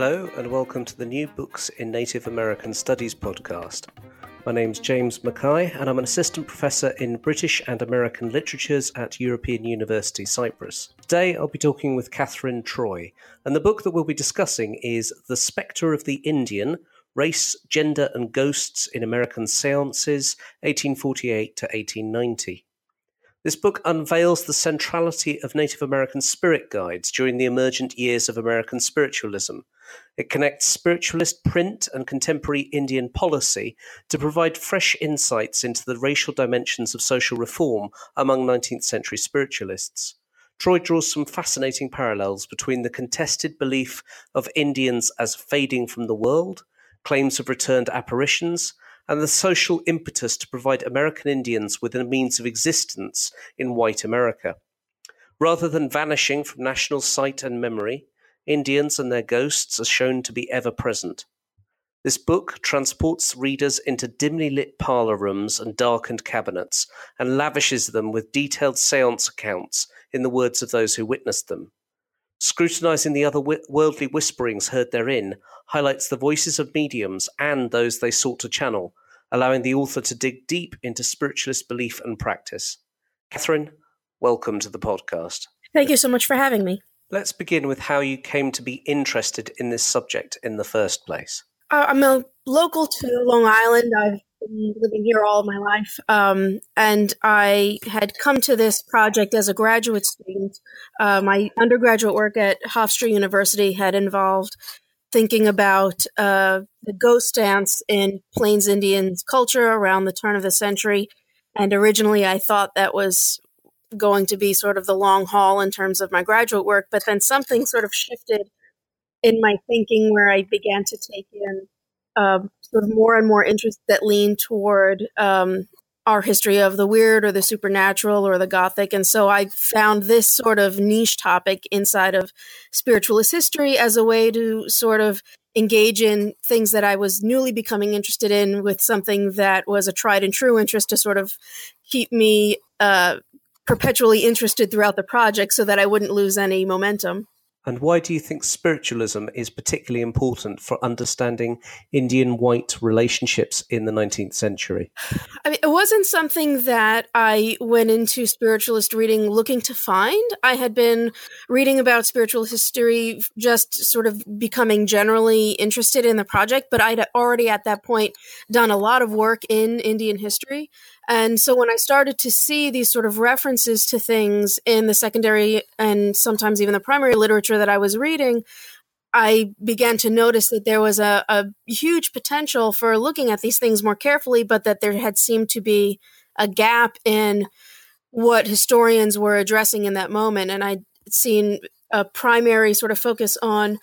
Hello, and welcome to the New Books in Native American Studies podcast. My name's James Mackay, and I'm an assistant professor in British and American literatures at European University Cyprus. Today, I'll be talking with Kathryn Troy, and the book that we'll be discussing is The Spectre of the Indian Race, Gender, and Ghosts in American Seances, 1848 to 1890. This book unveils the centrality of Native American spirit guides during the emergent years of American spiritualism it connects spiritualist print and contemporary Indian policy to provide fresh insights into the racial dimensions of social reform among 19th century spiritualists. Troy draws some fascinating parallels between the contested belief of Indians as fading from the world, claims of returned apparitions, and the social impetus to provide American Indians with a means of existence in white America. Rather than vanishing from national sight and memory, Indians and their ghosts are shown to be ever present. This book transports readers into dimly lit parlor rooms and darkened cabinets and lavishes them with detailed seance accounts in the words of those who witnessed them. Scrutinizing the other worldly whisperings heard therein highlights the voices of mediums and those they sought to channel, allowing the author to dig deep into spiritualist belief and practice. Kathryn, welcome to the podcast. Thank you so much for having me. Let's begin with how you came to be interested in this subject in the first place. I'm a local to Long Island. I've been living here all my life. Um, and I had come to this project as a graduate student. Uh, my undergraduate work at Hofstra University had involved thinking about uh, the ghost dance in Plains Indian culture around the turn of the century. And originally, I thought that was going to be sort of the long haul in terms of my graduate work, but then something sort of shifted in my thinking where I began to take in um, sort of more and more interests that lean toward um, our history of the weird or the supernatural or the gothic. And so I found this sort of niche topic inside of spiritualist history as a way to sort of engage in things that I was newly becoming interested in with something that was a tried and true interest to sort of keep me uh, perpetually interested throughout the project so that I wouldn't lose any momentum. And why do you think spiritualism is particularly important for understanding Indian white relationships in the 19th century? I mean, it wasn't something that I went into spiritualist reading looking to find. I had been reading about spiritual history, just sort of becoming generally interested in the project, but I'd already at that point done a lot of work in Indian history. And so when I started to see these sort of references to things in the secondary and sometimes even the primary literature that I was reading, I began to notice that there was a, a huge potential for looking at these things more carefully, but that there had seemed to be a gap in what historians were addressing in that moment. And I'd seen a primary sort of focus on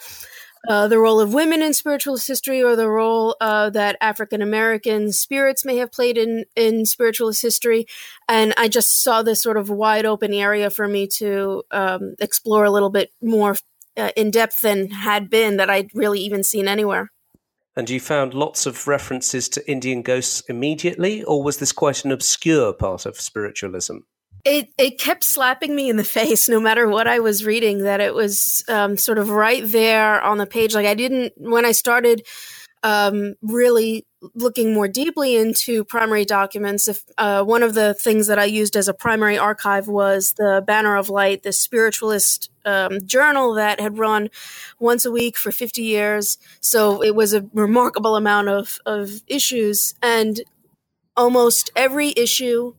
uh, the role of women in spiritualist history or the role uh, that African American spirits may have played in, in spiritualist history. And I just saw this sort of wide open area for me to um, explore a little bit more uh, in depth than had been that I'd really even seen anywhere. And you found lots of references to Indian ghosts immediately, or was this quite an obscure part of spiritualism? It it kept slapping me in the face no matter what I was reading that it was um, sort of right there on the page. Like I didn't when I started um, really looking more deeply into primary documents. If uh, one of the things that I used as a primary archive was the Banner of Light, the spiritualist um, journal that had run once a week for 50 years. So it was a remarkable amount of, of issues. And almost every issue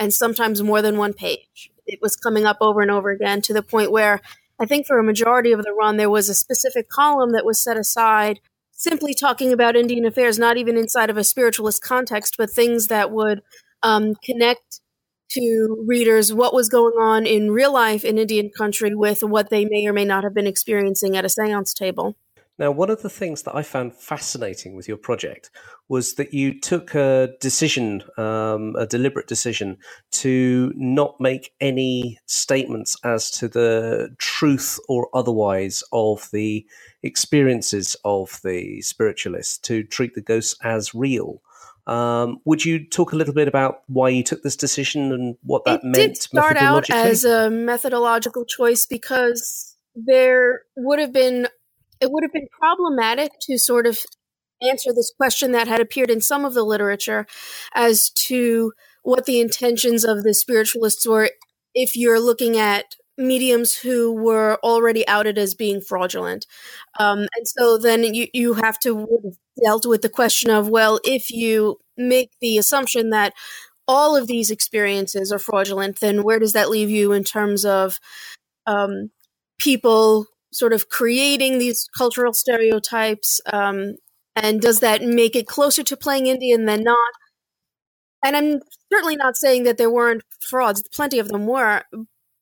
and sometimes more than one page. It was coming up over and over again to the point where I think for a majority of the run, there was a specific column that was set aside simply talking about Indian affairs, not even inside of a spiritualist context, but things that would um, connect to readers what was going on in real life in Indian country with what they may or may not have been experiencing at a seance table. Now, one of the things that I found fascinating with your project was that you took a decision, um, a deliberate decision, to not make any statements as to the truth or otherwise of the experiences of the spiritualists, to treat the ghosts as real. Um, would you talk a little bit about why you took this decision and what that it meant? Did start out as a methodological choice because there would have been it would have been problematic to sort of answer this question that had appeared in some of the literature as to what the intentions of the spiritualists were if you're looking at mediums who were already outed as being fraudulent. Um, and so then you, you have to dealt with the question of, well, if you make the assumption that all of these experiences are fraudulent, then where does that leave you in terms of um, people sort of creating these cultural stereotypes? Um, and does that make it closer to playing Indian than not? And I'm certainly not saying that there weren't frauds, plenty of them were.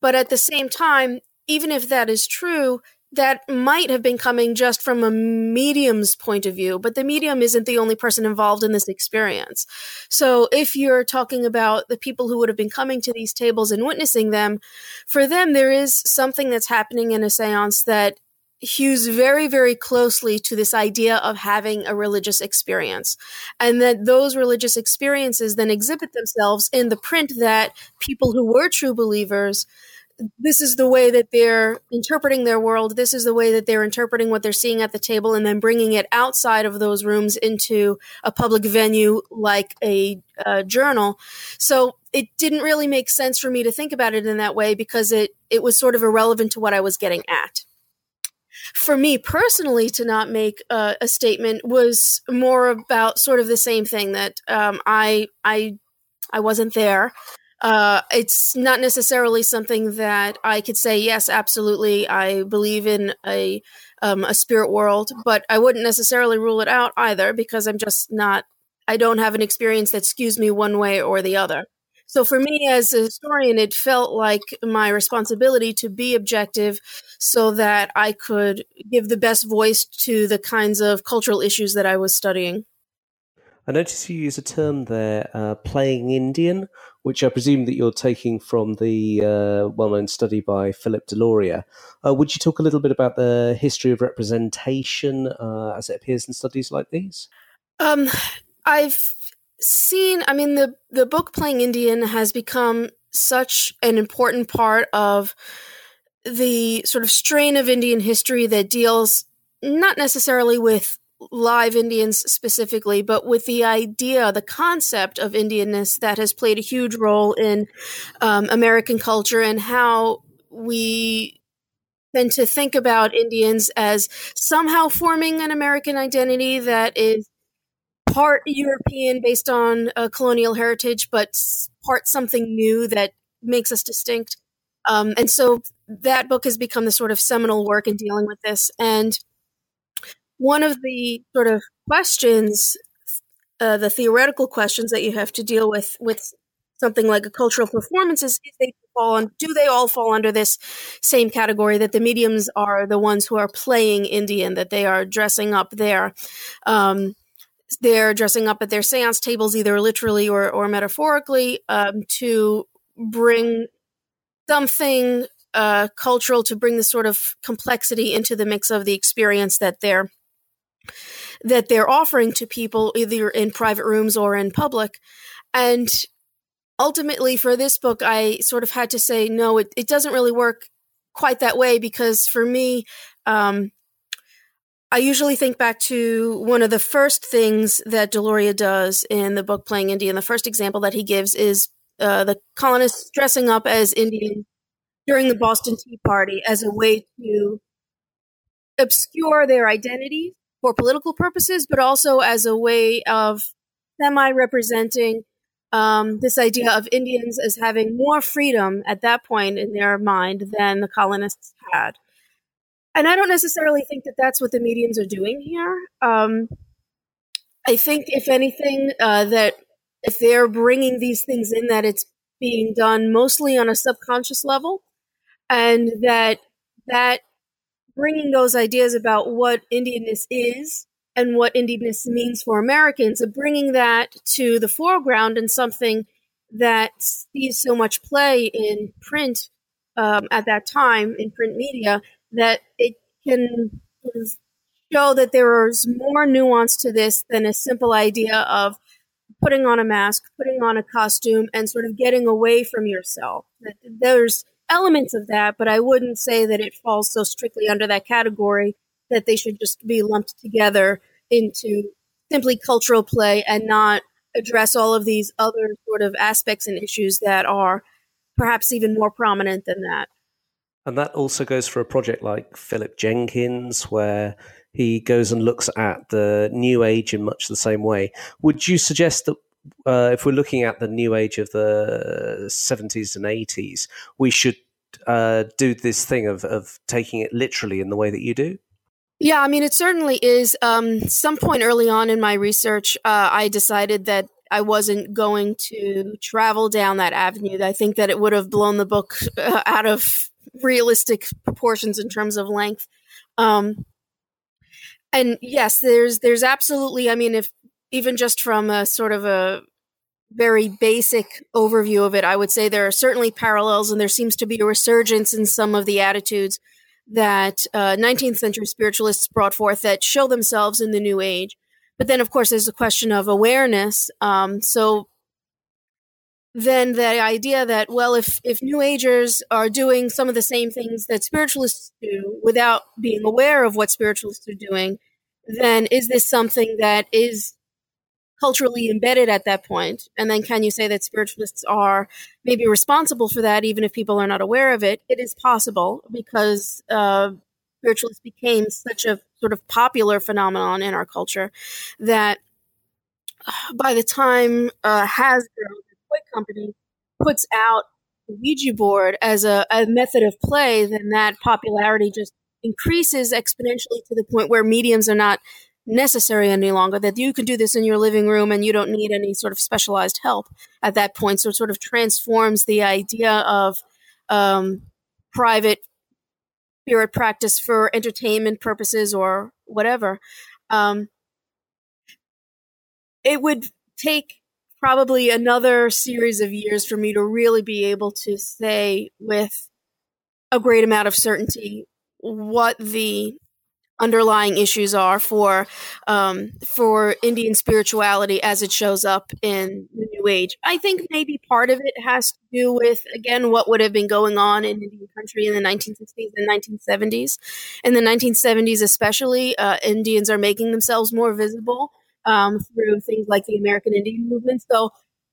But at the same time, even if that is true, that might have been coming just from a medium's point of view, but the medium isn't the only person involved in this experience. So if you're talking about the people who would have been coming to these tables and witnessing them, for them, there is something that's happening in a seance that hews very, very closely to this idea of having a religious experience. And that those religious experiences then exhibit themselves in the print that people who were true believers this is the way that they're interpreting their world. This is the way that they're interpreting what they're seeing at the table and then bringing it outside of those rooms into a public venue like a, journal. So it didn't really make sense for me to think about it in that way because it, it was sort of irrelevant to what I was getting at. For me personally, to not make a, a statement was more about sort of the same thing that um, I I I wasn't there uh, it's not necessarily something that I could say, yes, absolutely, I believe in a um, a spirit world, but I wouldn't necessarily rule it out either because I'm just not. I don't have an experience that skews me one way or the other. So for me as a historian, it felt like my responsibility to be objective so that I could give the best voice to the kinds of cultural issues that I was studying. I notice you use a term there, uh, playing Indian, which I presume that you're taking from the uh, well-known study by Philip Deloria. Uh, would you talk a little bit about the history of representation uh, as it appears in studies like these? Um, I've seen. I mean, the the book "Playing Indian" has become such an important part of the sort of strain of Indian history that deals not necessarily with live Indians specifically, but with the idea, the concept of Indianness that has played a huge role in um, American culture and how we tend to think about Indians as somehow forming an American identity that is part European based on a colonial heritage, but part something new that makes us distinct. Um, and so that book has become the sort of seminal work in dealing with this. And one of the sort of questions, uh, the theoretical questions that you have to deal with with something like a cultural performance is if they fall on, do they all fall under this same category that the mediums are the ones who are playing Indian, that they are dressing up there. Um, they're dressing up at their seance tables, either literally or, or metaphorically, um, to bring something uh, cultural, to bring this sort of complexity into the mix of the experience that they're that they're offering to people either in private rooms or in public. And ultimately, for this book, I sort of had to say, no, it, it doesn't really work quite that way because for me, um, I usually think back to one of the first things that Deloria does in the book Playing Indian. The first example that he gives is uh, the colonists dressing up as Indian during the Boston Tea Party as a way to obscure their identities for political purposes, but also as a way of semi representing um, this idea of Indians as having more freedom at that point in their mind than the colonists had. And I don't necessarily think that that's what the mediums are doing here. Um, I think, if anything, uh, that if they're bringing these things in, that it's being done mostly on a subconscious level, and that that bringing those ideas about what Indianness is and what Indianness means for Americans, of bringing that to the foreground and something that sees so much play in print um, at that time in print media that it can show that there is more nuance to this than a simple idea of putting on a mask, putting on a costume, and sort of getting away from yourself. That There's elements of that, but I wouldn't say that it falls so strictly under that category that they should just be lumped together into simply cultural play and not address all of these other sort of aspects and issues that are perhaps even more prominent than that. And that also goes for a project like Philip Jenkins, where he goes and looks at the new age in much the same way. Would you suggest that uh, if we're looking at the new age of the 70s and 80s, we should uh, do this thing of, of taking it literally in the way that you do? Yeah, I mean, it certainly is. Um, some point early on in my research, uh, I decided that I wasn't going to travel down that avenue. I think that it would have blown the book uh, out of realistic proportions in terms of length. Um, and yes, there's there's absolutely. I mean, if even just from a sort of a very basic overview of it, I would say there are certainly parallels, and there seems to be a resurgence in some of the attitudes that uh, 19th century spiritualists brought forth that show themselves in the New Age. But then, of course, there's a question of awareness. Um, so then the idea that well if if new agers are doing some of the same things that spiritualists do without being aware of what spiritualists are doing then is this something that is culturally embedded at that point? And then can you say that spiritualists are maybe responsible for that even if people are not aware of it? It is possible because uh, spiritualists became such a sort of popular phenomenon in our culture that by the time uh, Hasbro the toy company puts out the Ouija board as a, a method of play, then that popularity just increases exponentially to the point where mediums are not necessary any longer that you can do this in your living room and you don't need any sort of specialized help at that point. So it sort of transforms the idea of um, private spirit practice for entertainment purposes or whatever. Um, it would take probably another series of years for me to really be able to say with a great amount of certainty what the underlying issues are for um, for Indian spirituality as it shows up in the New Age. I think maybe part of it has to do with again what would have been going on in Indian country in the 1960s and 1970s. In the 1970s, especially, uh, Indians are making themselves more visible um, through things like the American Indian movement. So,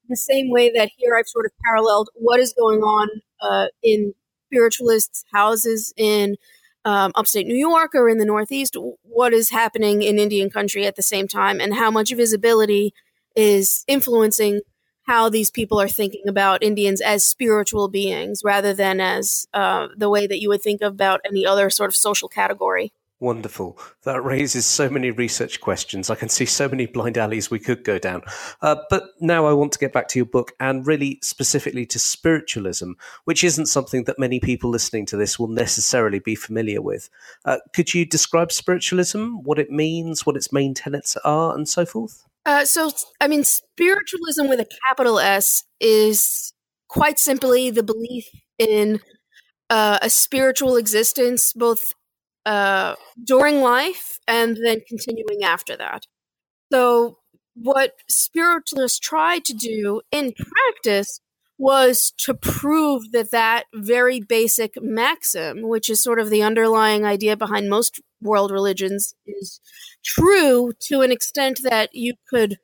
the same way that here I've sort of paralleled what is going on uh, in spiritualists' houses in um, upstate New York or in the Northeast, what is happening in Indian country at the same time, and how much visibility is influencing how these people are thinking about Indians as spiritual beings rather than as uh, the way that you would think about any other sort of social category. Wonderful. That raises so many research questions. I can see so many blind alleys we could go down. Uh, but now I want to get back to your book and really specifically to spiritualism, which isn't something that many people listening to this will necessarily be familiar with. Uh, could you describe spiritualism, what it means, what its main tenets are, and so forth? Uh, so, I mean, spiritualism with a capital S is quite simply the belief in uh, a spiritual existence, both uh, during life and then continuing after that. So, what spiritualists tried to do in practice was to prove that that very basic maxim, which is sort of the underlying idea behind most world religions, is true to an extent that you could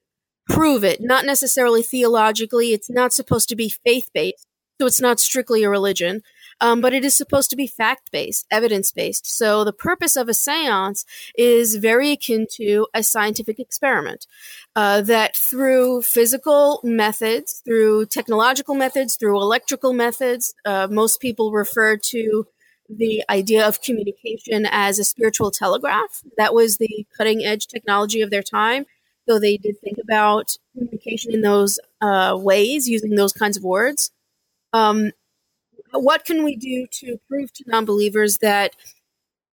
prove it, not necessarily theologically. It's not supposed to be faith based, so it's not strictly a religion um, but it is supposed to be fact based, evidence based. So the purpose of a seance is very akin to a scientific experiment. Uh, that through physical methods, through technological methods, through electrical methods, uh, most people refer to the idea of communication as a spiritual telegraph. That was the cutting edge technology of their time. So they did think about communication in those uh, ways, using those kinds of words. Um, what can we do to prove to non-believers that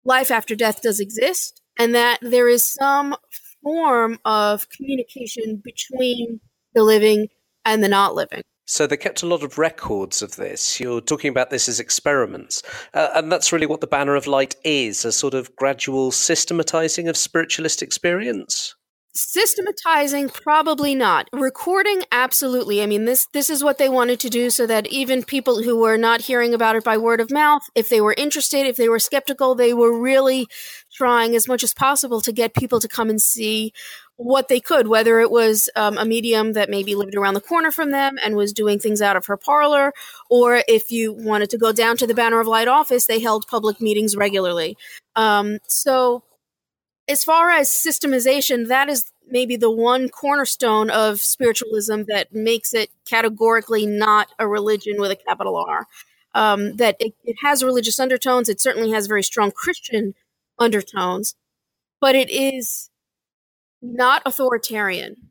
life after death does exist and that there is some form of communication between the living and the not living. So they kept a lot of records of this. You're talking about this as experiments. Uh, and that's really what the Banner of Light is a sort of gradual systematizing of spiritualist experience. Systematizing, probably not. Recording, absolutely. I mean, this this is what they wanted to do, so that even people who were not hearing about it by word of mouth, if they were interested, if they were skeptical, they were really trying as much as possible to get people to come and see what they could, whether it was um, a medium that maybe lived around the corner from them and was doing things out of her parlor, or if you wanted to go down to the Banner of Light office, they held public meetings regularly. Um, so as far as systemization, that is maybe the one cornerstone of spiritualism that makes it categorically not a religion with a capital R. Um, that it, it has religious undertones. It certainly has very strong Christian undertones, but it is not authoritarian.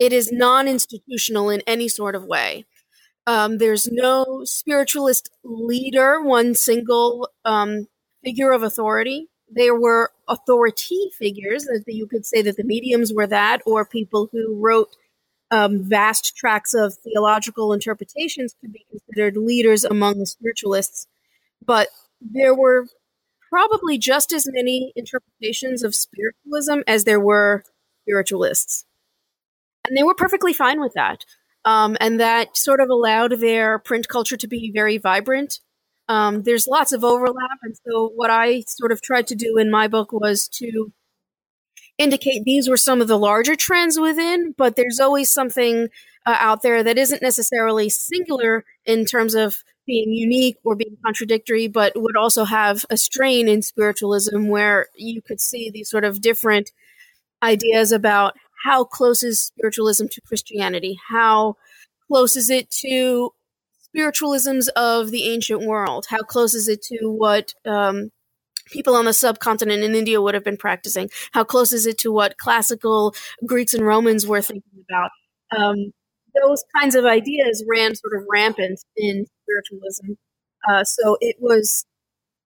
It is non institutional in any sort of way. Um, there's no spiritualist leader, one single um, figure of authority there were authority figures, you could say that the mediums were that, or people who wrote um, vast tracts of theological interpretations could be considered leaders among the spiritualists. But there were probably just as many interpretations of spiritualism as there were spiritualists. And they were perfectly fine with that. Um, and that sort of allowed their print culture to be very vibrant um, there's lots of overlap. And so, what I sort of tried to do in my book was to indicate these were some of the larger trends within, but there's always something uh, out there that isn't necessarily singular in terms of being unique or being contradictory, but would also have a strain in spiritualism where you could see these sort of different ideas about how close is spiritualism to Christianity? How close is it to spiritualisms of the ancient world? How close is it to what um, people on the subcontinent in India would have been practicing? How close is it to what classical Greeks and Romans were thinking about? Um, those kinds of ideas ran sort of rampant in spiritualism. Uh, so it was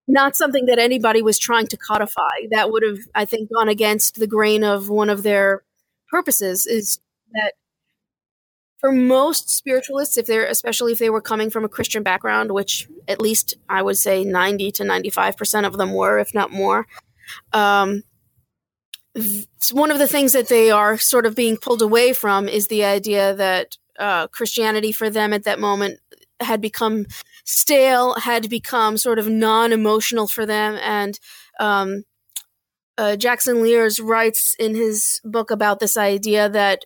not something that anybody was trying to codify. That would have, I think, gone against the grain of one of their purposes is that for most spiritualists, if they're especially if they were coming from a Christian background, which at least I would say ninety to ninety five percent of them were, if not more. Um, one of the things that they are sort of being pulled away from is the idea that uh, Christianity for them at that moment had become stale, had become sort of non emotional for them, and um, uh, Jackson Lears writes in his book about this idea that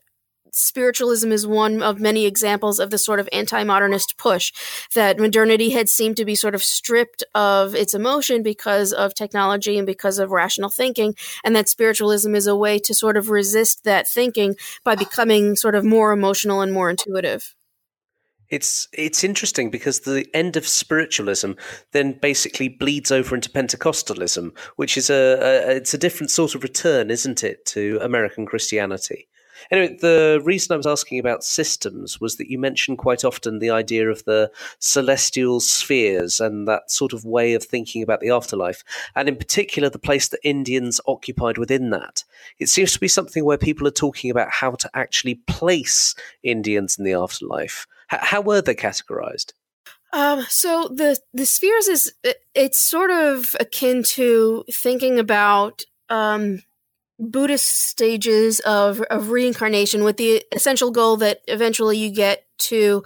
spiritualism is one of many examples of the sort of anti-modernist push that modernity had seemed to be sort of stripped of its emotion because of technology and because of rational thinking and that spiritualism is a way to sort of resist that thinking by becoming sort of more emotional and more intuitive it's it's interesting because the end of spiritualism then basically bleeds over into Pentecostalism, which is a, a, it's a different sort of return, isn't it, to American Christianity? Anyway, the reason I was asking about systems was that you mentioned quite often the idea of the celestial spheres and that sort of way of thinking about the afterlife, and in particular, the place that Indians occupied within that. It seems to be something where people are talking about how to actually place Indians in the afterlife. H- how were they categorized? Um, so the the spheres is it's sort of akin to thinking about um, Buddhist stages of, of reincarnation with the essential goal that eventually you get to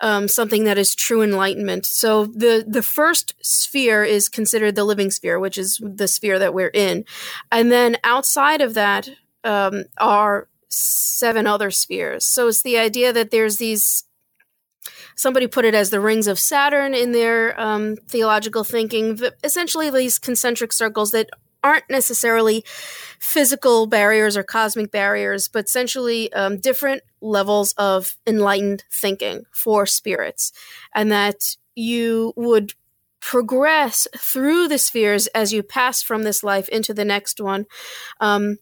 um, something that is true enlightenment. So the the first sphere is considered the living sphere, which is the sphere that we're in, and then outside of that um, are seven other spheres. So it's the idea that there's these. Somebody put it as the rings of Saturn in their um, theological thinking. Essentially, these concentric circles that aren't necessarily physical barriers or cosmic barriers, but essentially um, different levels of enlightened thinking for spirits, and that you would progress through the spheres as you pass from this life into the next one. Um,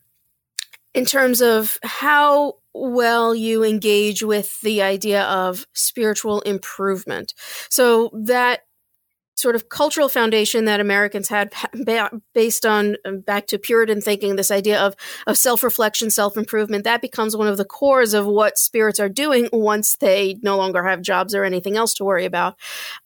in terms of how well you engage with the idea of spiritual improvement. So that sort of cultural foundation that Americans had based on um, back to Puritan thinking, this idea of, of self reflection, self improvement, that becomes one of the cores of what spirits are doing once they no longer have jobs or anything else to worry about.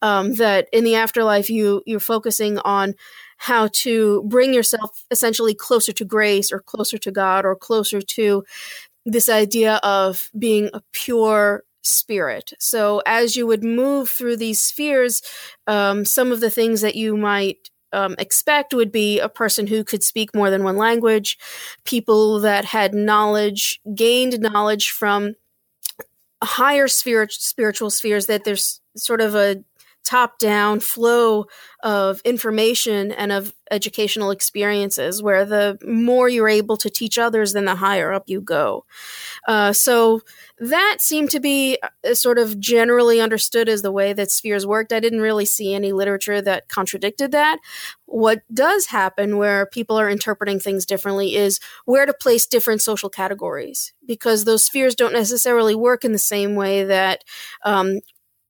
Um, that in the afterlife, you you're focusing on how to bring yourself essentially closer to grace or closer to God or closer to this idea of being a pure spirit. So as you would move through these spheres, um, some of the things that you might um, expect would be a person who could speak more than one language, people that had knowledge, gained knowledge from higher spirit, spiritual spheres, that there's sort of a top down flow of information and of educational experiences where the more you're able to teach others then the higher up you go. Uh, so that seemed to be uh, sort of generally understood as the way that spheres worked. I didn't really see any literature that contradicted that. What does happen where people are interpreting things differently is where to place different social categories because those spheres don't necessarily work in the same way that um,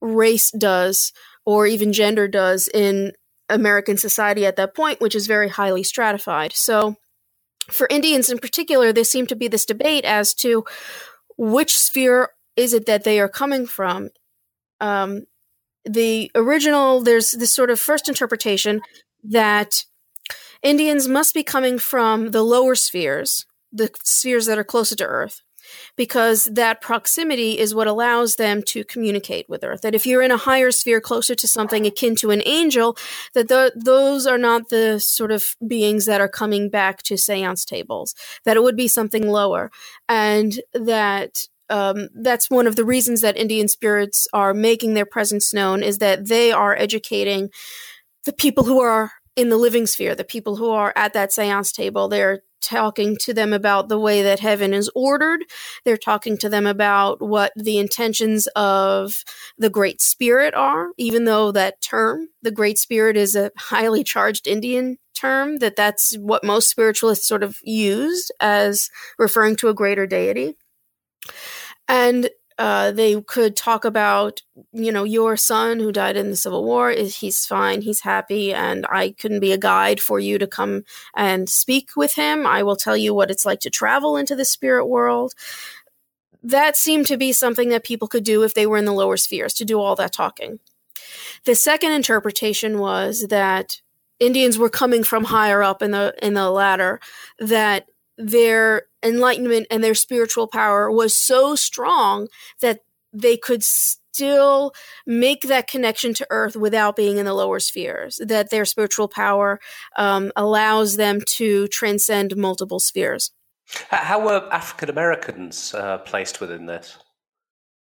race does or even gender does in American society at that point, which is very highly stratified. So, for Indians in particular, there seemed to be this debate as to which sphere is it that they are coming from. Um, the original, there's this sort of first interpretation that Indians must be coming from the lower spheres, the spheres that are closer to Earth because that proximity is what allows them to communicate with Earth. That if you're in a higher sphere closer to something akin to an angel, that the, those are not the sort of beings that are coming back to seance tables, that it would be something lower. And that um, that's one of the reasons that Indian spirits are making their presence known is that they are educating the people who are in the living sphere, the people who are at that seance table. They're talking to them about the way that heaven is ordered. They're talking to them about what the intentions of the Great Spirit are, even though that term, the Great Spirit, is a highly charged Indian term, that that's what most spiritualists sort of used as referring to a greater deity. And uh, they could talk about, you know, your son who died in the Civil War. Is he's fine, he's happy, and I couldn't be a guide for you to come and speak with him. I will tell you what it's like to travel into the spirit world. That seemed to be something that people could do if they were in the lower spheres to do all that talking. The second interpretation was that Indians were coming from higher up in the in the ladder that their enlightenment and their spiritual power was so strong that they could still make that connection to earth without being in the lower spheres that their spiritual power um, allows them to transcend multiple spheres. How were african americans uh, placed within this?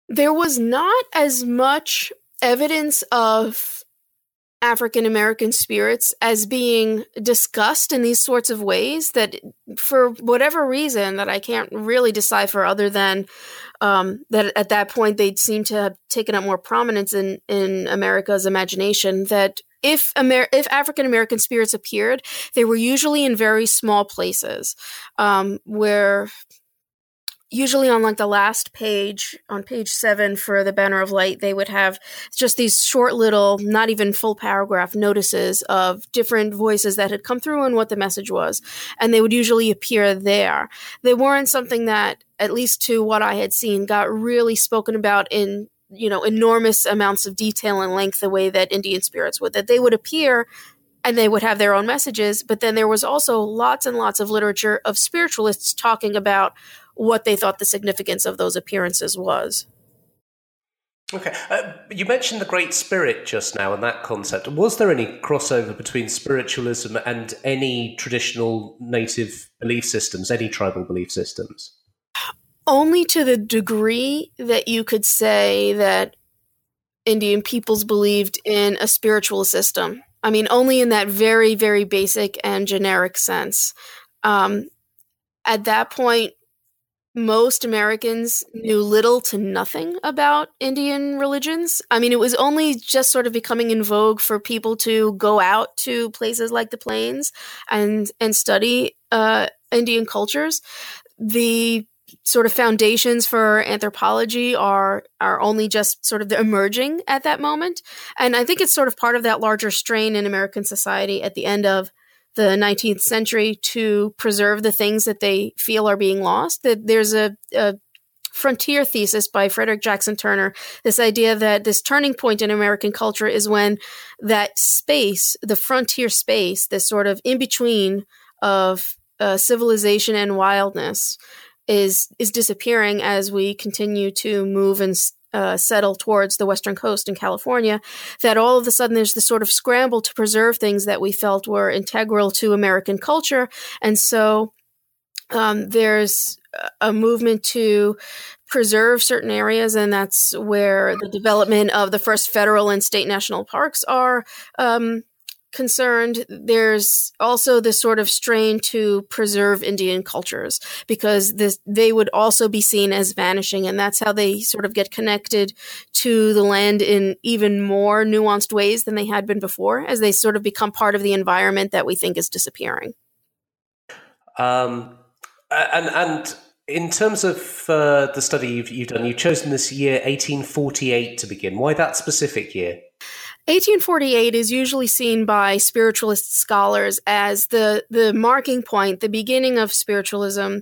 There was not as much evidence of African American spirits as being discussed in these sorts of ways that, for whatever reason, that I can't really decipher, other than um, that at that point they'd seem to have taken up more prominence in in America's imagination. That if Amer- if African American spirits appeared, they were usually in very small places um, where usually on like the last page on page seven for the banner of light they would have just these short little not even full paragraph notices of different voices that had come through and what the message was and they would usually appear there. They weren't something that at least to what i had seen got really spoken about in you know enormous amounts of detail and length the way that indian spirits would that they would appear and they would have their own messages but then there was also lots and lots of literature of spiritualists talking about what they thought the significance of those appearances was. Okay. Uh, you mentioned the Great Spirit just now and that concept. Was there any crossover between spiritualism and any traditional native belief systems, any tribal belief systems? Only to the degree that you could say that Indian peoples believed in a spiritual system. I mean, only in that very, very basic and generic sense. Um, at that point, most Americans knew little to nothing about Indian religions. I mean, it was only just sort of becoming in vogue for people to go out to places like the Plains and and study uh, Indian cultures. the sort of foundations for anthropology are are only just sort of emerging at that moment and i think it's sort of part of that larger strain in american society at the end of the 19th century to preserve the things that they feel are being lost that there's a, a frontier thesis by Frederick Jackson Turner. This idea that this turning point in American culture is when that space, the frontier space, this sort of in between of uh, civilization and wildness, is is disappearing as we continue to move and uh, settle towards the western coast in California, that all of a sudden there's this sort of scramble to preserve things that we felt were integral to American culture, and so um, there's a movement to preserve certain areas, and that's where the development of the first federal and state national parks are um, concerned, there's also this sort of strain to preserve Indian cultures because this, they would also be seen as vanishing. And that's how they sort of get connected to the land in even more nuanced ways than they had been before, as they sort of become part of the environment that we think is disappearing. Um, and, and in terms of uh, the study you've, you've done, you've chosen this year 1848 to begin. Why that specific year? 1848 is usually seen by spiritualist scholars as the the marking point, the beginning of spiritualism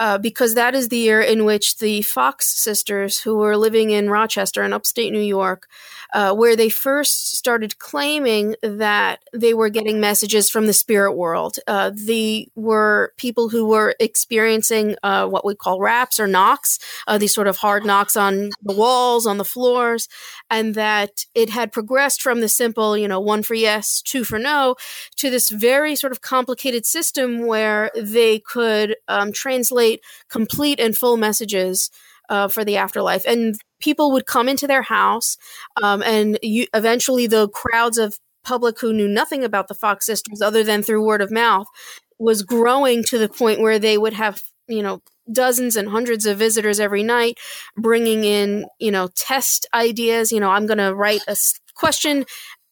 uh, because that is the year in which the Fox sisters, who were living in Rochester in upstate New York, uh, where they first started claiming that they were getting messages from the spirit world. Uh, they were people who were experiencing uh, what we call raps or knocks, uh, these sort of hard knocks on the walls, on the floors, and that it had progressed from the simple, you know, one for yes, two for no, to this very sort of complicated system where they could um, translate complete and full messages uh, for the afterlife. And people would come into their house, um, and you, eventually the crowds of public who knew nothing about the Fox sisters other than through word of mouth was growing to the point where they would have, you know, dozens and hundreds of visitors every night bringing in you know test ideas you know i'm going to write a question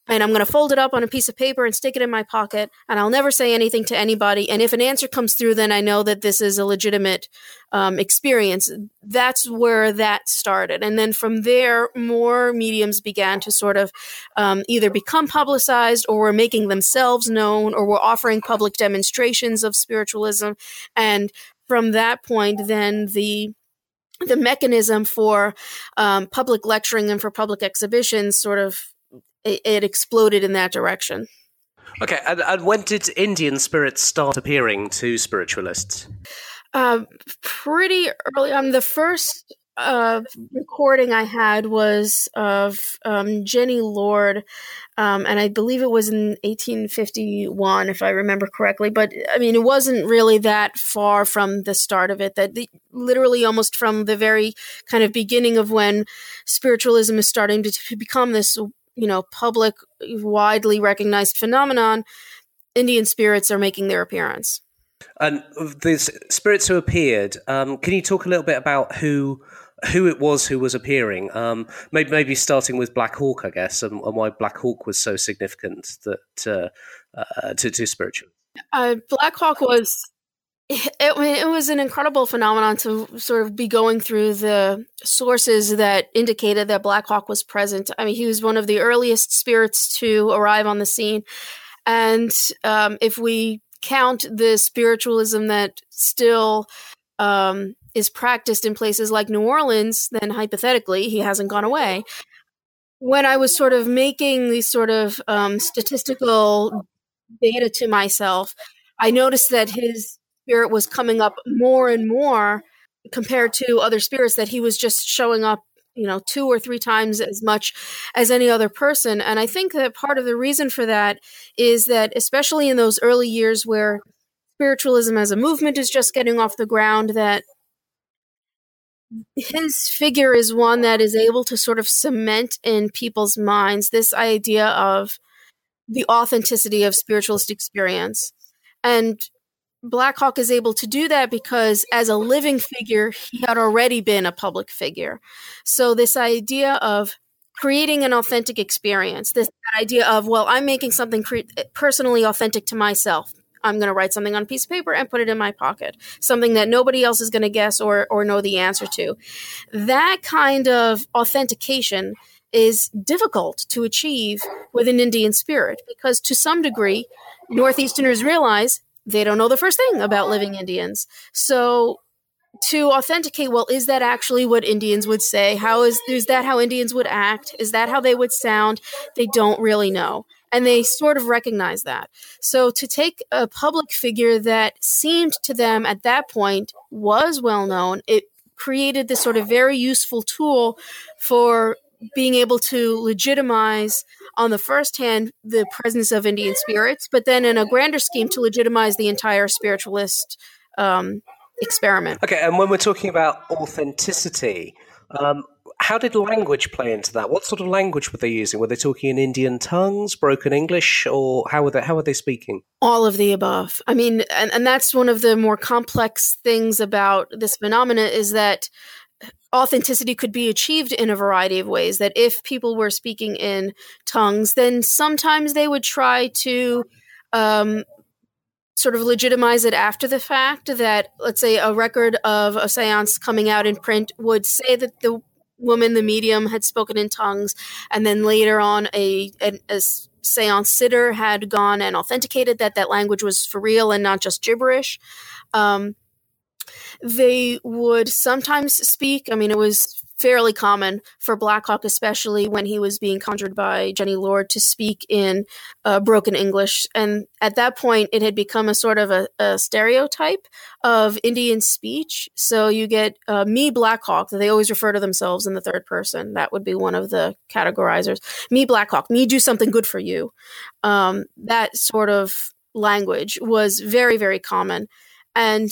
and I'm going to fold it up on a piece of paper and stick it in my pocket, and I'll never say anything to anybody. And if an answer comes through, then I know that this is a legitimate um, experience. That's where that started. And then from there, more mediums began to sort of um, either become publicized or were making themselves known or were offering public demonstrations of spiritualism. And from that point, then the the mechanism for um, public lecturing and for public exhibitions sort of it, it exploded in that direction. Okay, and, and, when did Indian spirits start appearing to spiritualists? Uh, pretty early on. The first uh, recording I had was of um, Jenny Lord, um, and I believe it was in 1851, if I remember correctly. But I mean, it wasn't really that far from the start of it. That the, literally almost from the very kind of beginning of when spiritualism is starting to, to become this you know public widely recognized phenomenon indian spirits are making their appearance. And the spirits who appeared um, can you talk a little bit about who who it was who was appearing? Um, maybe, maybe starting with black hawk i guess and, and why black hawk was so significant that uh, uh, to, to spiritual. Uh, black hawk was it, it was an incredible phenomenon to sort of be going through the sources that indicated that Black Hawk was present. I mean, he was one of the earliest spirits to arrive on the scene. And um, if we count the spiritualism that still um, is practiced in places like New Orleans, then hypothetically, he hasn't gone away. When I was sort of making these sort of um, statistical data to myself, I noticed that his spirit was coming up more and more compared to other spirits that he was just showing up you know two or three times as much as any other person. And i think that part of the reason for that is that especially in those early years where spiritualism as a movement is just getting off the ground that his figure is one that is able to sort of cement in people's minds this idea of the authenticity of spiritualist experience. And Blackhawk is able to do that because, as a living figure, he had already been a public figure. So, this idea of creating an authentic experience, this idea of, well, I'm making something cre- eh, personally authentic to myself. I'm going to write something on a piece of paper and put it in my pocket, something that nobody else is going to guess or, or know the answer to. That kind of authentication is difficult to achieve with an Indian spirit because, to some degree, Northeasterners realize they don't know the first thing about oh. living Indians. So, to authenticate, well, is that actually what Indians would say? How is is that how Indians would act? Is that how they would sound? They don't really know and they sort of recognize that. So to take a public figure that seemed to them at that point was well known, it created this sort of very useful tool for being able to legitimize on the first hand the presence of Indian spirits, but then in a grander scheme to legitimize the entire spiritualist um, experiment. Okay, and when we're talking about authenticity, um, how did language play into that? What sort of language were they using? Were they talking in Indian tongues, broken English, or how were they how were they speaking? All of the above. I mean, and, and that's one of the more complex things about this phenomena is that authenticity could be achieved in a variety of ways. That if people were speaking in tongues, then sometimes they would try to um, sort of legitimize it after the fact that let's say a record of a seance coming out in print would say that the woman, the medium, had spoken in tongues, and then later on, a, a, a seance sitter had gone and authenticated that that language was for real and not just gibberish. Um, they would sometimes speak. I mean, it was fairly common for Blackhawk, especially when he was being conjured by Jenny Lord to speak in uh, broken English. And at that point, it had become a sort of a, a stereotype of Indian speech. So you get uh, me, Blackhawk, they always refer to themselves in the third person. That would be one of the categorizers. Me, Blackhawk, me do something good for you. Um, that sort of language was very, very common. And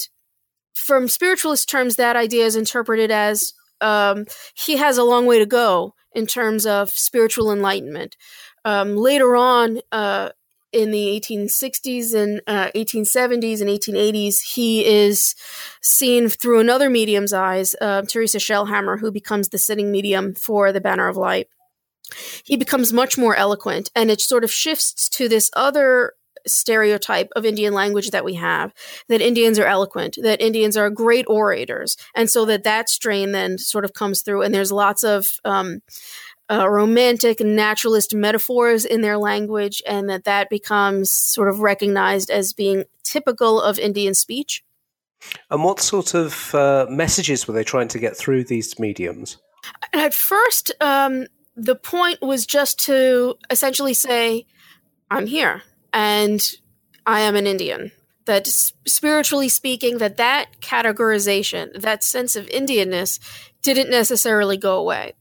from spiritualist terms, that idea is interpreted as um, he has a long way to go in terms of spiritual enlightenment. Um, later on, uh, in the 1860s and uh, 1870s and 1880s, he is seen through another medium's eyes, uh, Teresa Shellhammer, who becomes the sitting medium for the Banner of Light. He becomes much more eloquent, and it sort of shifts to this other stereotype of Indian language that we have that Indians are eloquent, that Indians are great orators. And so that that strain then sort of comes through, and there's lots of um, uh, romantic naturalist metaphors in their language, and that that becomes sort of recognized as being typical of Indian speech. And what sort of uh, messages were they trying to get through these mediums? At first, um, the point was just to essentially say, I'm here and I am an Indian. That spiritually speaking, that that categorization, that sense of Indianness, didn't necessarily go away.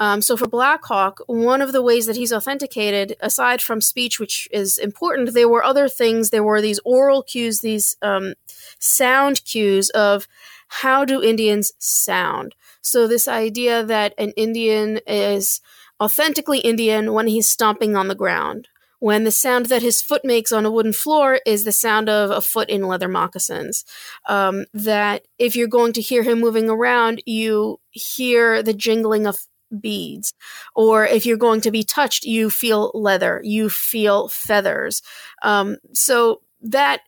Um, so for Blackhawk, one of the ways that he's authenticated, aside from speech, which is important, there were other things. There were these oral cues, these um, sound cues of how do Indians sound. So this idea that an Indian is authentically Indian when he's stomping on the ground, when the sound that his foot makes on a wooden floor is the sound of a foot in leather moccasins. Um, that if you're going to hear him moving around, you hear the jingling of beads. Or if you're going to be touched, you feel leather, you feel feathers. Um, so that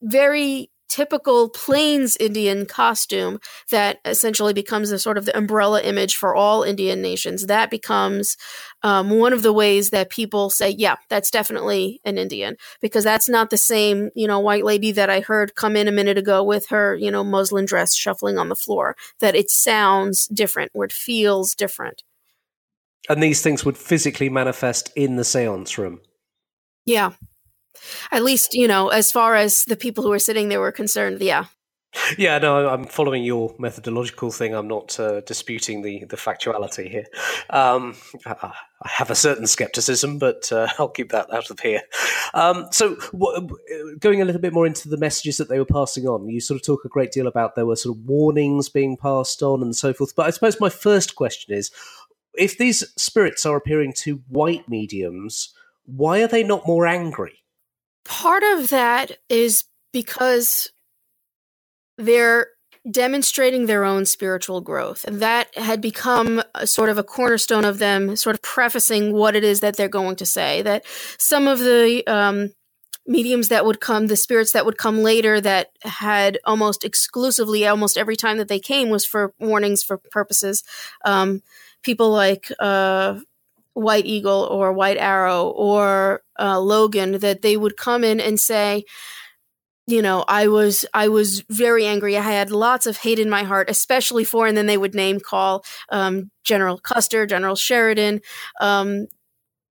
very typical Plains Indian costume that essentially becomes a sort of the umbrella image for all Indian nations. That becomes um, one of the ways that people say, yeah, that's definitely an Indian, because that's not the same, you know, white lady that I heard come in a minute ago with her, you know, muslin dress shuffling on the floor. That it sounds different, or it feels different. And these things would physically manifest in the seance room. Yeah, at least, you know, as far as the people who were sitting there were concerned, yeah. Yeah, no, I'm following your methodological thing. I'm not uh, disputing the, the factuality here. Um, I have a certain skepticism, but uh, I'll keep that out of here. Um, so, going a little bit more into the messages that they were passing on, you sort of talk a great deal about there were sort of warnings being passed on and so forth. But I suppose my first question is if these spirits are appearing to white mediums, why are they not more angry? Part of that is because they're demonstrating their own spiritual growth. And that had become sort of a cornerstone of them, sort of prefacing what it is that they're going to say. That some of the um, mediums that would come, the spirits that would come later that had almost exclusively, almost every time that they came was for warnings for purposes. Um, people like uh, White Eagle or White Arrow or uh, Logan, that they would come in and say, you know i was i was very angry i had lots of hate in my heart especially for and then they would name call um, general custer general sheridan um,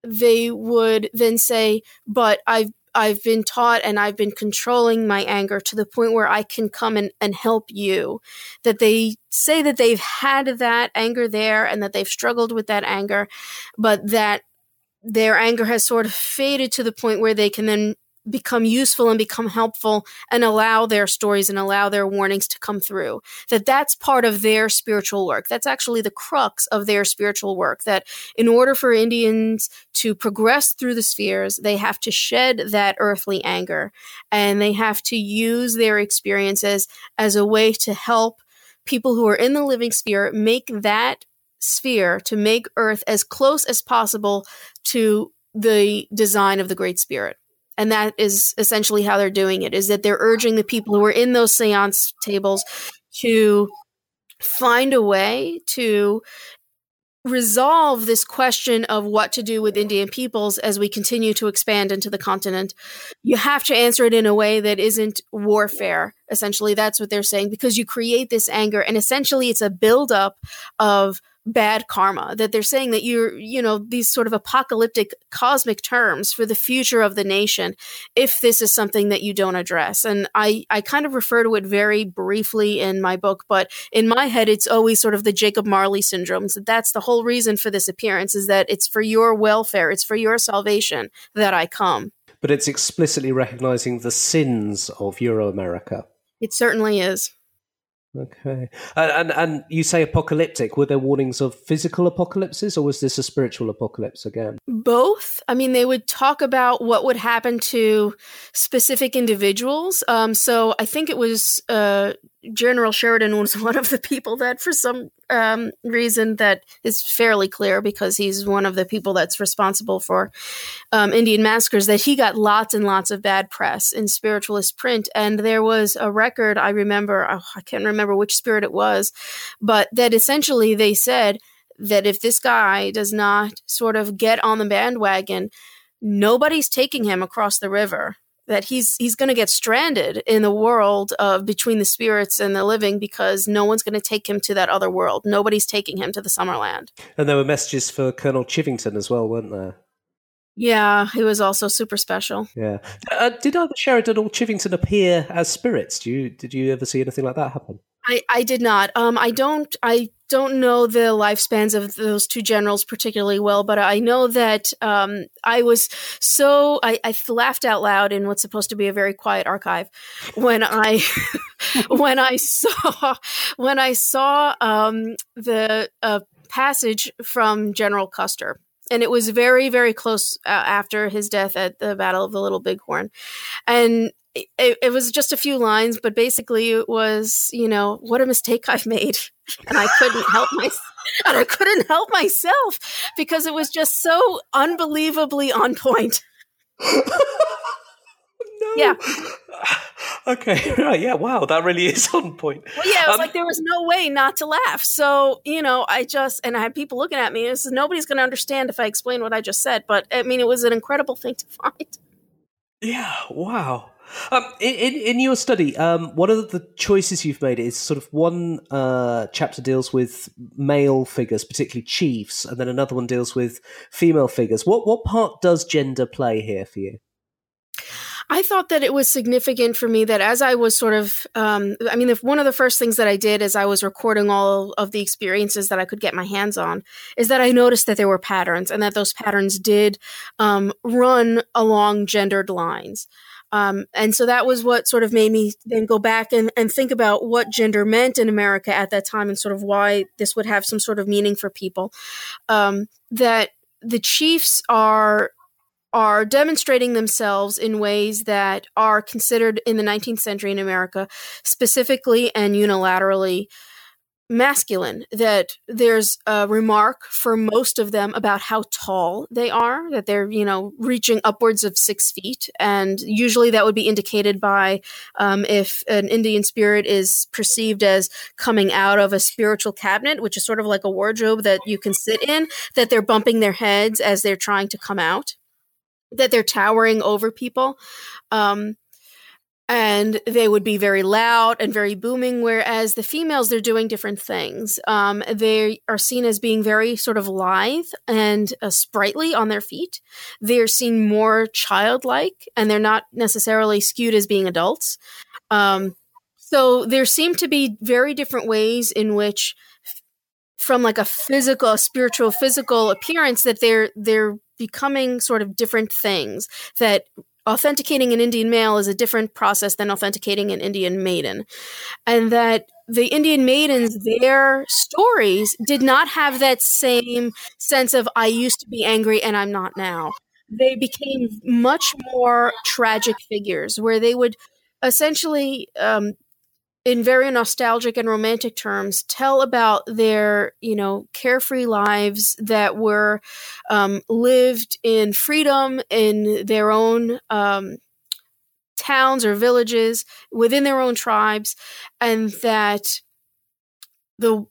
they would then say but i've I've been taught and I've been controlling my anger to the point where I can come and, and help you. That they say that they've had that anger there and that they've struggled with that anger, but that their anger has sort of faded to the point where they can then become useful and become helpful and allow their stories and allow their warnings to come through. That that's part of their spiritual work. That's actually the crux of their spiritual work that in order for indians to progress through the spheres they have to shed that earthly anger and they have to use their experiences as a way to help people who are in the living sphere make that sphere to make earth as close as possible to the design of the great spirit and that is essentially how they're doing it is that they're urging the people who are in those seance tables to find a way to resolve this question of what to do with Indian peoples as we continue to expand into the continent. You have to answer it in a way that isn't warfare. Essentially, that's what they're saying because you create this anger, and essentially, it's a buildup of bad karma that they're saying that you're you know these sort of apocalyptic cosmic terms for the future of the nation if this is something that you don't address. And i i kind of refer to it very briefly in my book but in my head it's always sort of the jacob marley syndrome. So that's the whole reason for this appearance is that it's for your welfare it's for your salvation that i come. But it's explicitly recognizing the sins of euro america it certainly is Okay, and, and, and you say apocalyptic. Were there warnings of physical apocalypses, or was this a spiritual apocalypse again? Both. I mean, they would talk about what would happen to specific individuals. Um, so I think it was uh, General Sheridan was one of the people that, for some um, reason that is fairly clear, because he's one of the people that's responsible for um, Indian massacres, that he got lots and lots of bad press in spiritualist print. And there was a record I remember, oh, I can't remember which spirit it was, but that essentially they said that if this guy does not sort of get on the bandwagon, nobody's taking him across the river that he's he's going to get stranded in the world of between the spirits and the living because no one's going to take him to that other world. Nobody's taking him to the Summerland. And there were messages for Colonel Chivington as well, weren't there? Yeah, he was also super special. Yeah. Uh, did either Sheridan or Chivington appear as spirits? Do you did you ever see anything like that happen? I, I did not. Um, I don't. I don't know the lifespans of those two generals particularly well, but I know that um, I was so I, I, laughed out loud in what's supposed to be a very quiet archive when I when I saw when I saw um, the uh, passage from General Custer and it was very very close uh, after his death at the battle of the little bighorn. And it, it, was just a few lines but basically it was you know what a mistake i've made. And i couldn't help myself and i couldn't help myself because it was just so unbelievably on point. No. yeah okay right yeah wow that really is on point well, yeah it was um, like there was no way not to laugh so you know i just and i had people looking at me and says nobody's going to understand if i explain what i just said but i mean it was an incredible thing to find yeah wow um, in, in your study, um, one of the choices you've made is sort of one uh, chapter deals with male figures, particularly chiefs, and then another one deals with female figures. What what part does gender play here for you? I thought that it was significant for me that as I was sort of, um, I mean, if one of the first things that I did as I was recording all of the experiences that I could get my hands on is that I noticed that there were patterns and that those patterns did um, run along gendered lines. Um, and so that was what sort of made me then go back and, and think about what gender meant in America at that time and sort of why this would have some sort of meaning for people. Um, that the chiefs are are demonstrating themselves in ways that are considered in the 19th century in America specifically and unilaterally masculine that there's a remark for most of them about how tall they are that they're you know reaching upwards of six feet. And usually that would be indicated by um, if an indian spirit is perceived as coming out of a spiritual cabinet which is sort of like a wardrobe that you can sit in that they're bumping their heads as they're trying to come out that they're towering over people um, and they would be very loud and very booming whereas the females they're doing different things. Um, they are seen as being very sort of lithe and uh, sprightly on their feet. They're seen more childlike and they're not necessarily skewed as being adults. Um, so there seem to be very different ways in which from like a physical a spiritual physical appearance that they're they're becoming sort of different things that authenticating an Indian male is a different process than authenticating an Indian maiden. And that the Indian maidens, their stories did not have that same sense of, I used to be angry and I'm not now. They became much more tragic figures where they would essentially um, in very nostalgic and romantic terms, tell about their, you know, carefree lives that were um, lived in freedom in their own um, towns or villages within their own tribes, and that the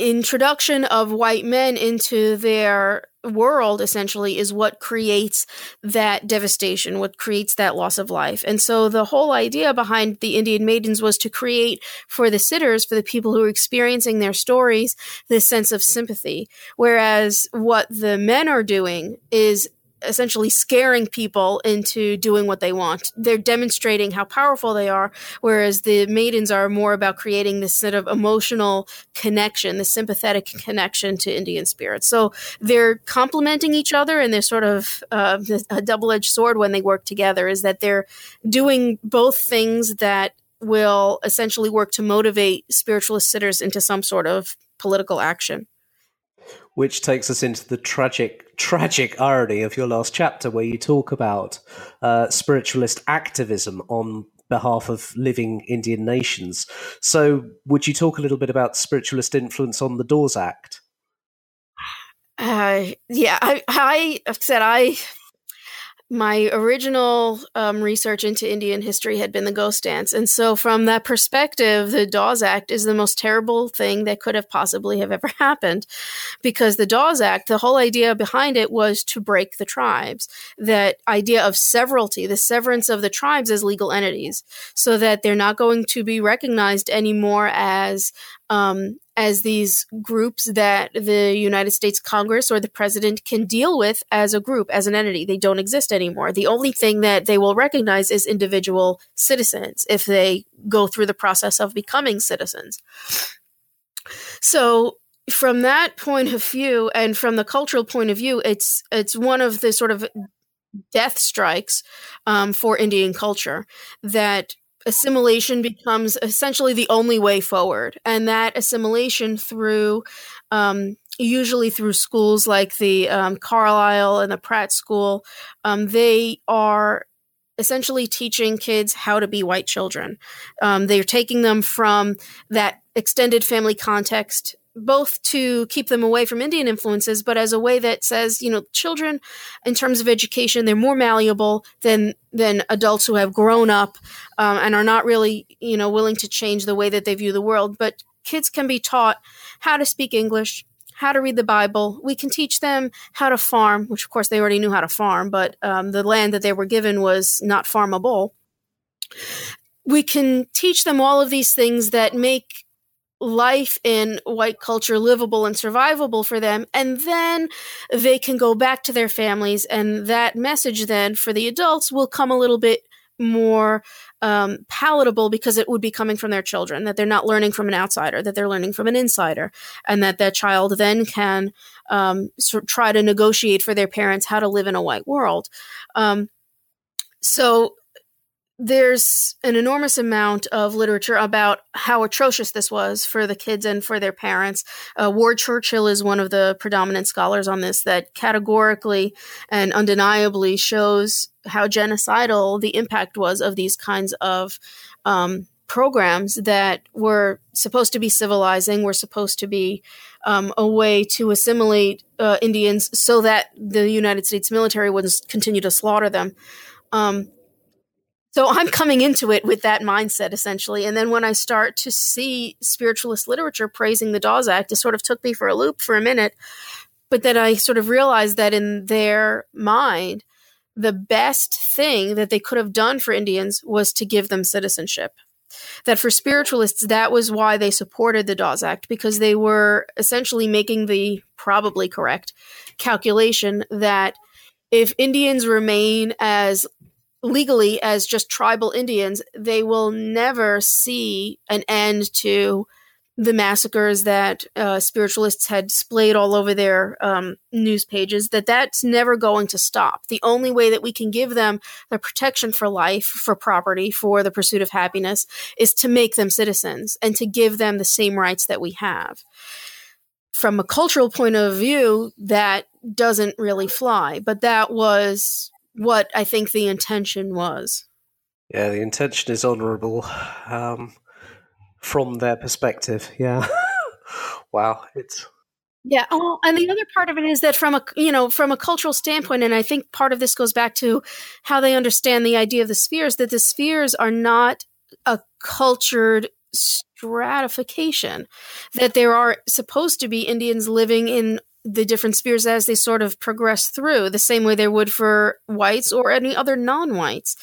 introduction of white men into their world essentially is what creates that devastation what creates that loss of life. And so the whole idea behind the indian maidens was to create for the sitters for the people who are experiencing their stories this sense of sympathy. Whereas what the men are doing is essentially scaring people into doing what they want. They're demonstrating how powerful they are, whereas the maidens are more about creating this sort of emotional connection, the sympathetic connection to Indian spirits. So they're complementing each other, and they're sort of uh, a double edged sword when they work together. Is that they're doing both things that will essentially work to motivate spiritualist sitters into some sort of political action which takes us into the tragic tragic irony of your last chapter where you talk about uh, spiritualist activism on behalf of living Indian nations. So, would you talk a little bit about spiritualist influence on the Dawes Act? Uh, yeah, I, I said I my original um, research into Indian history had been the ghost dance, and so from that perspective, the Dawes Act is the most terrible thing that could have possibly have ever happened, because the Dawes Act, the whole idea behind it was to break the tribes. That idea of severalty, the severance of the tribes as legal entities, so that they're not going to be recognized anymore as um, as these groups that the United States Congress or the president can deal with as a group, as an entity. They don't exist anymore. The only thing that they will recognize is individual citizens if they go through the process of becoming citizens. So, from that point of view and from the cultural point of view, it's it's one of the sort of death strikes um, for Indian culture that assimilation becomes essentially the only way forward. And that assimilation through um, usually through schools like the um, carlisle and the pratt school um, they are essentially teaching kids how to be white children. Um, they're taking them from that extended family context both to keep them away from Indian influences, but as a way that says, you know, children, in terms of education, they're more malleable than than adults who have grown up um, and are not really, you know, willing to change the way that they view the world. But kids can be taught how to speak English, how to read the Bible. We can teach them how to farm, which of course they already knew how to farm, but um, the land that they were given was not farmable. We can teach them all of these things that make life in white culture livable and survivable for them and then they can go back to their families and that message then for the adults will come a little bit more um, palatable because it would be coming from their children that they're not learning from an outsider that they're learning from an insider and that that child then can um, sort of try to negotiate for their parents how to live in a white world. Um, so there's an enormous amount of literature about how atrocious this was for the kids and for their parents. Uh, Ward Churchill is one of the predominant scholars on this that categorically and undeniably shows how genocidal the impact was of these kinds of um, programs that were supposed to be civilizing, were supposed to be um, a way to assimilate uh, Indians so that the United States military wouldn't continue to slaughter them. Um, so I'm coming into it with that mindset essentially. And then when I start to see spiritualist literature praising the Dawes Act, it sort of took me for a loop for a minute. But then I sort of realized that in their mind, the best thing that they could have done for Indians was to give them citizenship. That for spiritualists, that was why they supported the Dawes Act, because they were essentially making the probably correct calculation that if Indians remain as legally as just tribal Indians, they will never see an end to the massacres that uh, spiritualists had splayed all over their um, news pages that that's never going to stop. The only way that we can give them the protection for life for property for the pursuit of happiness is to make them citizens and to give them the same rights that we have. From a cultural point of view that doesn't really fly but that was what I think the intention was. Yeah, the intention is honourable um, from their perspective. Yeah. wow, it's yeah. Oh, and the other part of it is that from a you know from a cultural standpoint, and I think part of this goes back to how they understand the idea of the spheres. That the spheres are not a cultured stratification. That there are supposed to be Indians living in the different spheres as they sort of progress through, the same way they would for whites or any other non whites.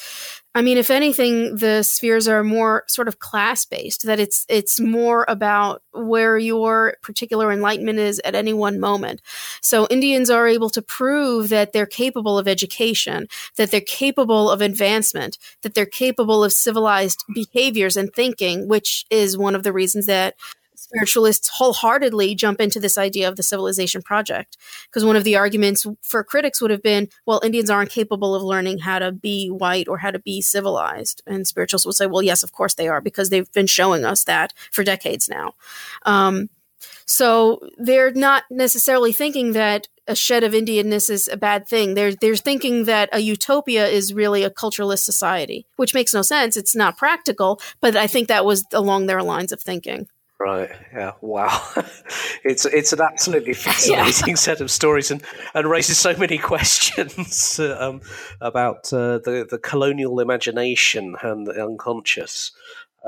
I mean, if anything, the spheres are more sort of class based. That it's it's more about where your particular enlightenment is at any one moment. So Indians are able to prove that they're capable of education, that they're capable of advancement, that they're capable of civilized behaviors and thinking, which is one of the reasons that spiritualists wholeheartedly jump into this idea of the civilization project. Because one of the arguments for critics would have been, well, Indians aren't capable of learning how to be white or how to be civilized. And spiritualists would say, well, yes, of course they are, because they've been showing us that for decades now. Um, so they're not necessarily thinking that a shed of Indianness is a bad thing. They're they're thinking that a utopia is really a culturalist society, which makes no sense. It's not practical, but I think that was along their lines of thinking. Right. Yeah. Wow. it's it's an absolutely fascinating yeah. set of stories and, and raises so many questions uh, um, about uh, the the colonial imagination and the unconscious.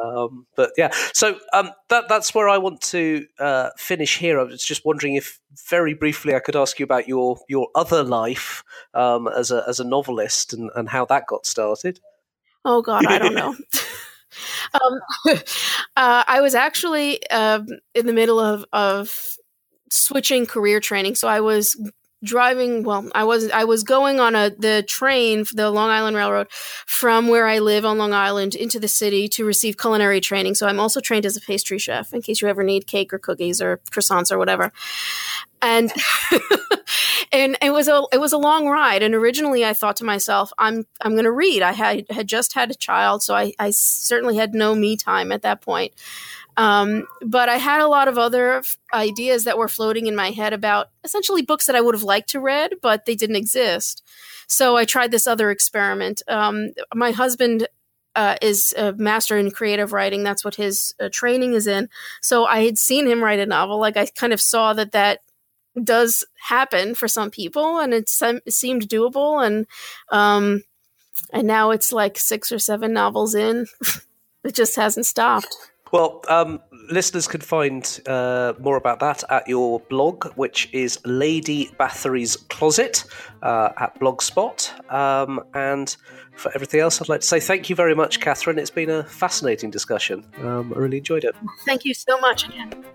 Um, but yeah, so um, that that's where I want to uh, finish here. I was just wondering if, very briefly, I could ask you about your your other life um, as a as a novelist and, and how that got started. Oh God, I don't know. Um, uh, I was actually uh, in the middle of, of switching career training. So I was driving well i was i was going on a the train for the long island railroad from where i live on long island into the city to receive culinary training. So i'm also trained as a pastry chef in case you ever need cake or cookies or croissants or whatever. And and it was a it was a long ride. And originally i thought to myself i'm i'm going to read. I had had just had a child so i i certainly had no me time at that point um, but I had a lot of other ideas that were floating in my head about essentially books that I would have liked to read, but they didn't exist. So I tried this other experiment. Um, my husband uh, is a master in creative writing. That's what his uh, training is in. So I had seen him write a novel. Like I kind of saw that that does happen for some people, and it, sem- it seemed doable. And um, and now it's like six or seven novels in. it just hasn't stopped. Well, um, listeners can find uh, more about that at your blog, which is Lady Bathory's Closet uh, at Blogspot. Um, and for everything else, I'd like to say thank you very much, Kathryn. It's been a fascinating discussion. Um, I really enjoyed it. Thank you so much again.